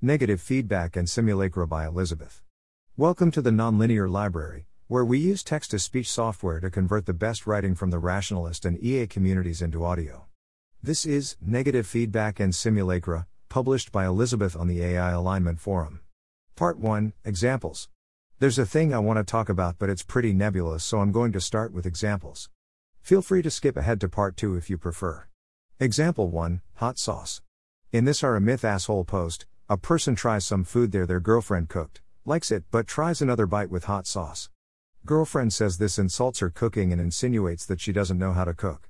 Negative Feedback and Simulacra by Elizabeth. Welcome to the Nonlinear Library, where we use text to speech software to convert the best writing from the rationalist and EA communities into audio. This is Negative Feedback and Simulacra, published by Elizabeth on the AI Alignment Forum. Part 1 Examples. There's a thing I want to talk about, but it's pretty nebulous, so I'm going to start with examples. Feel free to skip ahead to part 2 if you prefer. Example 1 Hot sauce. In this r/AmITheAsshole post, a person tries some food there their girlfriend cooked, likes it, but tries another bite with hot sauce. Girlfriend says this insults her cooking and insinuates that she doesn't know how to cook.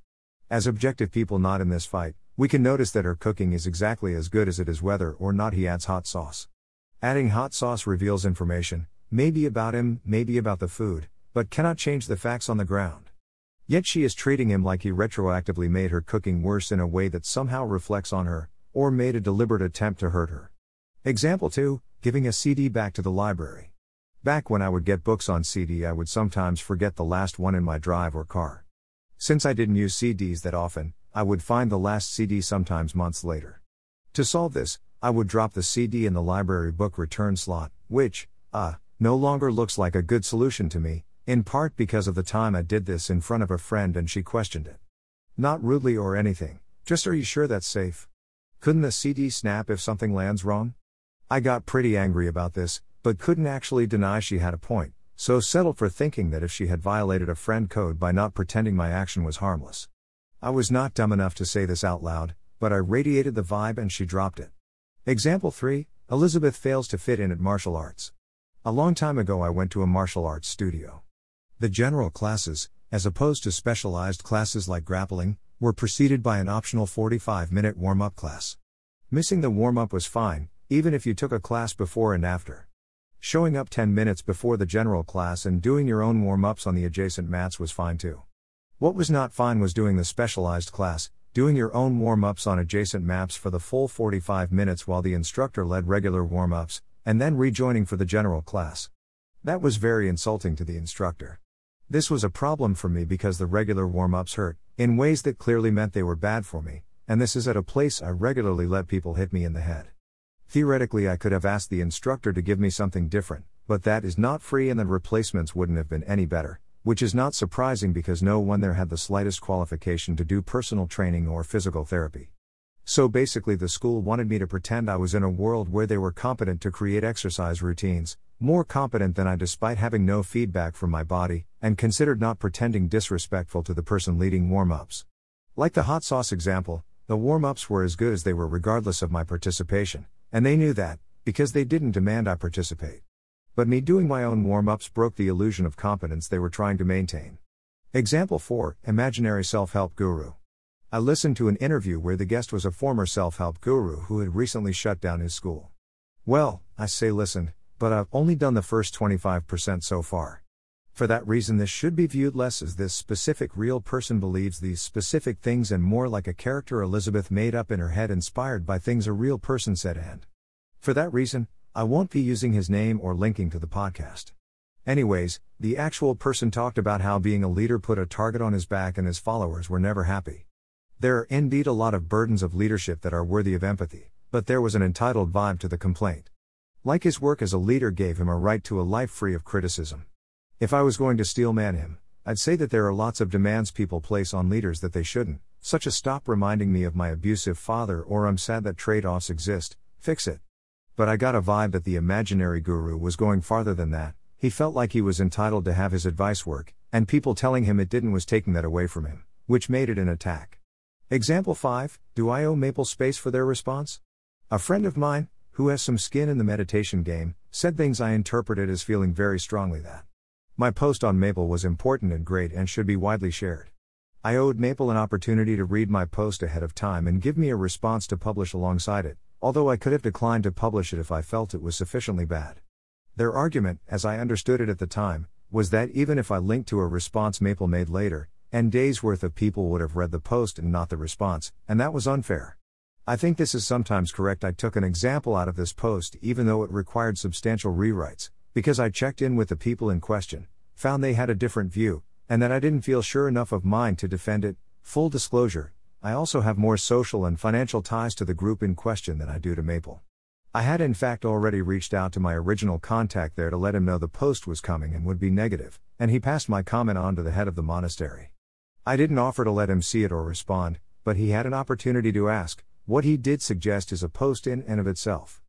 As objective people not in this fight, we can notice that her cooking is exactly as good as it is whether or not he adds hot sauce. Adding hot sauce reveals information, maybe about him, maybe about the food, but cannot change the facts on the ground. Yet she is treating him like he retroactively made her cooking worse in a way that somehow reflects on her, or made a deliberate attempt to hurt her. Example 2 Giving a CD back to the library. Back when I would get books on CD, I would sometimes forget the last one in my drive or car. Since I didn't use CDs that often, I would find the last CD sometimes months later. To solve this, I would drop the CD in the library book return slot, which, uh, no longer looks like a good solution to me, in part because of the time I did this in front of a friend and she questioned it. Not rudely or anything, just are you sure that's safe? Couldn't the CD snap if something lands wrong? I got pretty angry about this, but couldn't actually deny she had a point, so settled for thinking that if she had violated a friend code by not pretending my action was harmless. I was not dumb enough to say this out loud, but I radiated the vibe and she dropped it. Example 3 Elizabeth fails to fit in at martial arts. A long time ago, I went to a martial arts studio. The general classes, as opposed to specialized classes like grappling, were preceded by an optional 45 minute warm up class. Missing the warm up was fine, even if you took a class before and after. Showing up 10 minutes before the general class and doing your own warm ups on the adjacent mats was fine too. What was not fine was doing the specialized class, doing your own warm ups on adjacent maps for the full 45 minutes while the instructor led regular warm ups, and then rejoining for the general class. That was very insulting to the instructor. This was a problem for me because the regular warm ups hurt, in ways that clearly meant they were bad for me, and this is at a place I regularly let people hit me in the head. Theoretically, I could have asked the instructor to give me something different, but that is not free and the replacements wouldn't have been any better, which is not surprising because no one there had the slightest qualification to do personal training or physical therapy. So basically, the school wanted me to pretend I was in a world where they were competent to create exercise routines, more competent than I despite having no feedback from my body, and considered not pretending disrespectful to the person leading warm ups. Like the hot sauce example, the warm ups were as good as they were regardless of my participation, and they knew that, because they didn't demand I participate. But me doing my own warm ups broke the illusion of competence they were trying to maintain. Example 4 Imaginary Self Help Guru. I listened to an interview where the guest was a former self help guru who had recently shut down his school. Well, I say listened, but I've only done the first 25% so far. For that reason, this should be viewed less as this specific real person believes these specific things and more like a character Elizabeth made up in her head inspired by things a real person said. And for that reason, I won't be using his name or linking to the podcast. Anyways, the actual person talked about how being a leader put a target on his back and his followers were never happy. There are indeed a lot of burdens of leadership that are worthy of empathy, but there was an entitled vibe to the complaint. Like his work as a leader gave him a right to a life free of criticism. If I was going to steelman him, I'd say that there are lots of demands people place on leaders that they shouldn't, such as stop reminding me of my abusive father or I'm sad that trade offs exist, fix it. But I got a vibe that the imaginary guru was going farther than that, he felt like he was entitled to have his advice work, and people telling him it didn't was taking that away from him, which made it an attack. Example 5 Do I owe Maple space for their response? A friend of mine, who has some skin in the meditation game, said things I interpreted as feeling very strongly that my post on Maple was important and great and should be widely shared. I owed Maple an opportunity to read my post ahead of time and give me a response to publish alongside it, although I could have declined to publish it if I felt it was sufficiently bad. Their argument, as I understood it at the time, was that even if I linked to a response Maple made later, and days worth of people would have read the post and not the response, and that was unfair. I think this is sometimes correct. I took an example out of this post even though it required substantial rewrites, because I checked in with the people in question, found they had a different view, and that I didn't feel sure enough of mine to defend it. Full disclosure, I also have more social and financial ties to the group in question than I do to Maple. I had in fact already reached out to my original contact there to let him know the post was coming and would be negative, and he passed my comment on to the head of the monastery. I didn't offer to let him see it or respond, but he had an opportunity to ask. What he did suggest is a post in and of itself.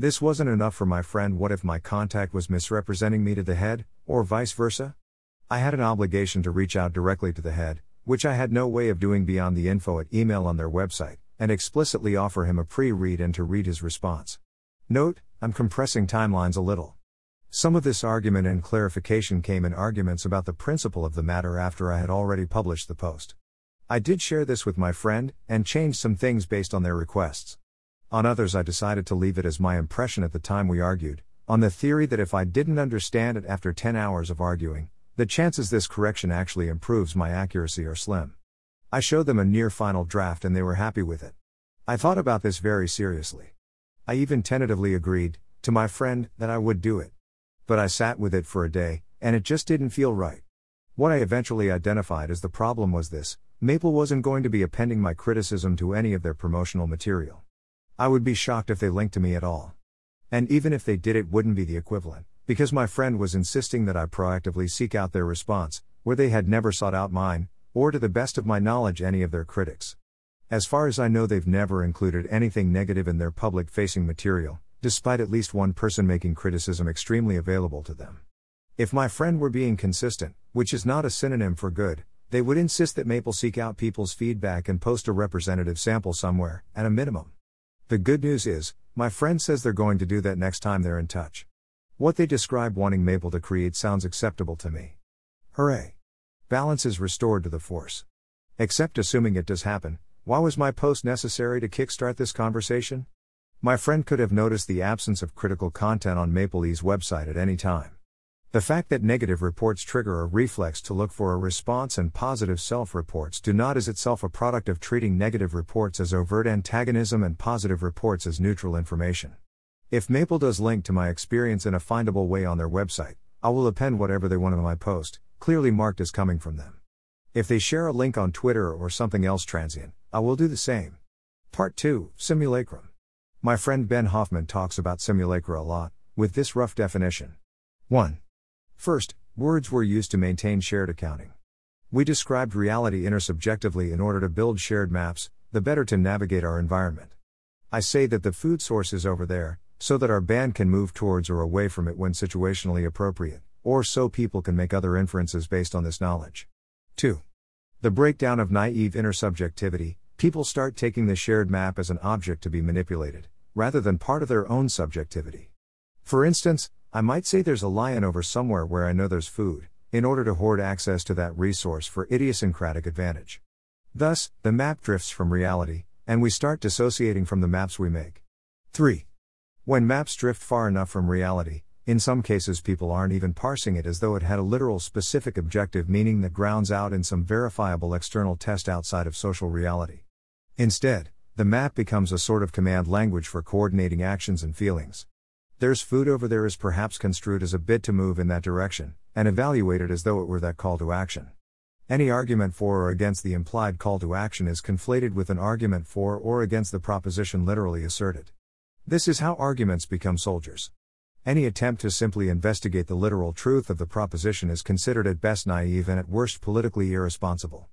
This wasn't enough for my friend. What if my contact was misrepresenting me to the head, or vice versa? I had an obligation to reach out directly to the head, which I had no way of doing beyond the info at email on their website, and explicitly offer him a pre read and to read his response. Note, I'm compressing timelines a little. Some of this argument and clarification came in arguments about the principle of the matter after I had already published the post. I did share this with my friend, and changed some things based on their requests. On others, I decided to leave it as my impression at the time we argued, on the theory that if I didn't understand it after 10 hours of arguing, the chances this correction actually improves my accuracy are slim. I showed them a near final draft and they were happy with it. I thought about this very seriously. I even tentatively agreed, to my friend, that I would do it but I sat with it for a day, and it just didn't feel right. What I eventually identified as the problem was this Maple wasn't going to be appending my criticism to any of their promotional material. I would be shocked if they linked to me at all. And even if they did, it wouldn't be the equivalent, because my friend was insisting that I proactively seek out their response, where they had never sought out mine, or to the best of my knowledge, any of their critics. As far as I know, they've never included anything negative in their public facing material, despite at least one person making criticism extremely available to them. If my friend were being consistent, which is not a synonym for good, they would insist that Maple seek out people's feedback and post a representative sample somewhere, at a minimum. The good news is, my friend says they're going to do that next time they're in touch. What they describe wanting Maple to create sounds acceptable to me. Hooray! Balance is restored to the force. Except assuming it does happen, why was my post necessary to kickstart this conversation? My friend could have noticed the absence of critical content on Maple's website at any time. The fact that negative reports trigger a reflex to look for a response and positive self reports do not is itself a product of treating negative reports as overt antagonism and positive reports as neutral information. If Maple does link to my experience in a findable way on their website, I will append whatever they want in my post, clearly marked as coming from them. If they share a link on Twitter or something else transient, I will do the same. Part 2 Simulacrum my friend Ben Hoffman talks about simulacra a lot, with this rough definition. 1. First, words were used to maintain shared accounting. We described reality intersubjectively in order to build shared maps, the better to navigate our environment. I say that the food source is over there, so that our band can move towards or away from it when situationally appropriate, or so people can make other inferences based on this knowledge. 2. The breakdown of naive intersubjectivity, People start taking the shared map as an object to be manipulated, rather than part of their own subjectivity. For instance, I might say there's a lion over somewhere where I know there's food, in order to hoard access to that resource for idiosyncratic advantage. Thus, the map drifts from reality, and we start dissociating from the maps we make. 3. When maps drift far enough from reality, in some cases, people aren't even parsing it as though it had a literal specific objective meaning that grounds out in some verifiable external test outside of social reality. Instead, the map becomes a sort of command language for coordinating actions and feelings. There's food over there is perhaps construed as a bid to move in that direction, and evaluated as though it were that call to action. Any argument for or against the implied call to action is conflated with an argument for or against the proposition literally asserted. This is how arguments become soldiers. Any attempt to simply investigate the literal truth of the proposition is considered at best naive and at worst politically irresponsible.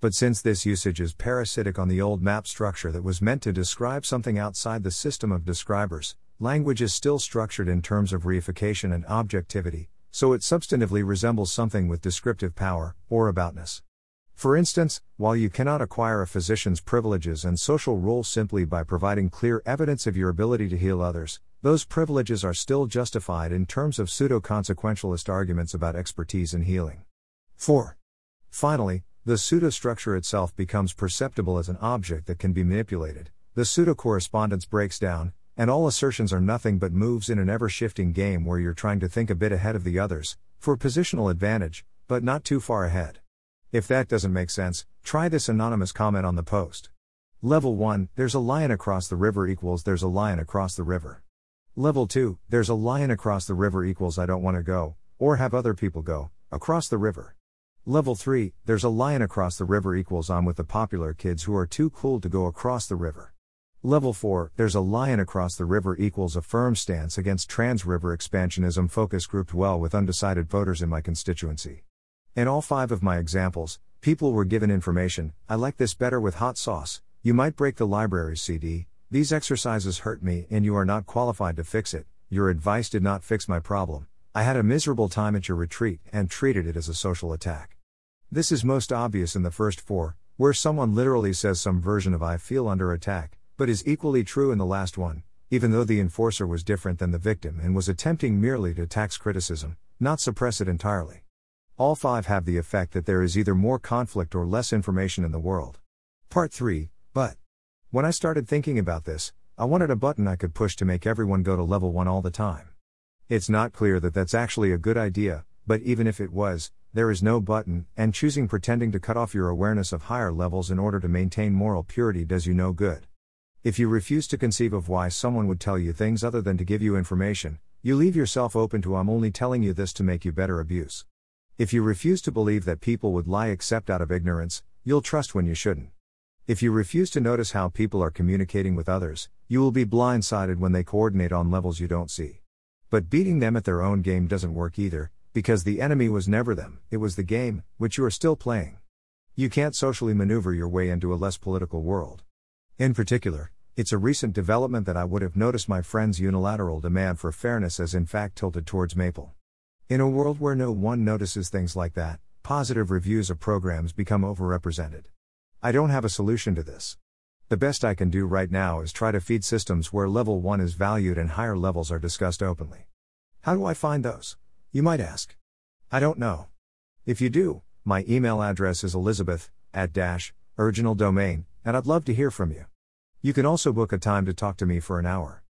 But since this usage is parasitic on the old map structure that was meant to describe something outside the system of describers, language is still structured in terms of reification and objectivity, so it substantively resembles something with descriptive power, or aboutness. For instance, while you cannot acquire a physician's privileges and social role simply by providing clear evidence of your ability to heal others, those privileges are still justified in terms of pseudo consequentialist arguments about expertise in healing. 4. Finally, the pseudostructure itself becomes perceptible as an object that can be manipulated, the pseudo correspondence breaks down, and all assertions are nothing but moves in an ever shifting game where you're trying to think a bit ahead of the others, for positional advantage, but not too far ahead. If that doesn't make sense, try this anonymous comment on the post. Level 1 There's a lion across the river equals there's a lion across the river. Level 2 There's a lion across the river equals I don't want to go, or have other people go, across the river. Level 3 There's a lion across the river equals I'm with the popular kids who are too cool to go across the river. Level 4 There's a lion across the river equals a firm stance against trans river expansionism focus grouped well with undecided voters in my constituency. In all five of my examples, people were given information I like this better with hot sauce, you might break the library's CD, these exercises hurt me and you are not qualified to fix it, your advice did not fix my problem, I had a miserable time at your retreat and treated it as a social attack. This is most obvious in the first four, where someone literally says some version of I feel under attack but is equally true in the last one, even though the enforcer was different than the victim and was attempting merely to tax criticism, not suppress it entirely. All five have the effect that there is either more conflict or less information in the world. Part 3 But. When I started thinking about this, I wanted a button I could push to make everyone go to level 1 all the time. It's not clear that that's actually a good idea, but even if it was, there is no button, and choosing pretending to cut off your awareness of higher levels in order to maintain moral purity does you no good. If you refuse to conceive of why someone would tell you things other than to give you information, you leave yourself open to I'm only telling you this to make you better abuse. If you refuse to believe that people would lie except out of ignorance, you'll trust when you shouldn't. If you refuse to notice how people are communicating with others, you will be blindsided when they coordinate on levels you don't see. But beating them at their own game doesn't work either, because the enemy was never them, it was the game, which you are still playing. You can't socially maneuver your way into a less political world. In particular, it's a recent development that I would have noticed my friend's unilateral demand for fairness as in fact tilted towards Maple. In a world where no one notices things like that, positive reviews of programs become overrepresented. I don't have a solution to this. The best I can do right now is try to feed systems where level 1 is valued and higher levels are discussed openly. How do I find those? You might ask. I don't know. If you do, my email address is elizabeth at dash, original domain, and I'd love to hear from you. You can also book a time to talk to me for an hour.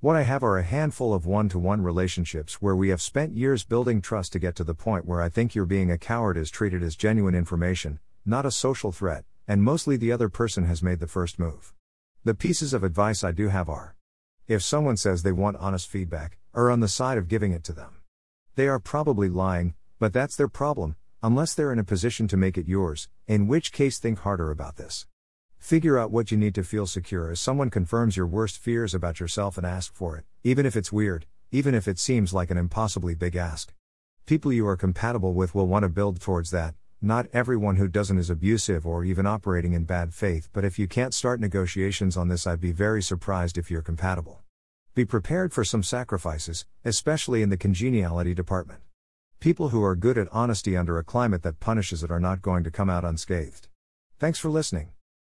What I have are a handful of one to one relationships where we have spent years building trust to get to the point where I think you're being a coward is treated as genuine information, not a social threat, and mostly the other person has made the first move. The pieces of advice I do have are if someone says they want honest feedback, err on the side of giving it to them. They are probably lying, but that's their problem, unless they're in a position to make it yours, in which case think harder about this. Figure out what you need to feel secure as someone confirms your worst fears about yourself and ask for it, even if it's weird, even if it seems like an impossibly big ask. People you are compatible with will want to build towards that. Not everyone who doesn't is abusive or even operating in bad faith, but if you can't start negotiations on this, I'd be very surprised if you're compatible. Be prepared for some sacrifices, especially in the congeniality department. People who are good at honesty under a climate that punishes it are not going to come out unscathed. Thanks for listening.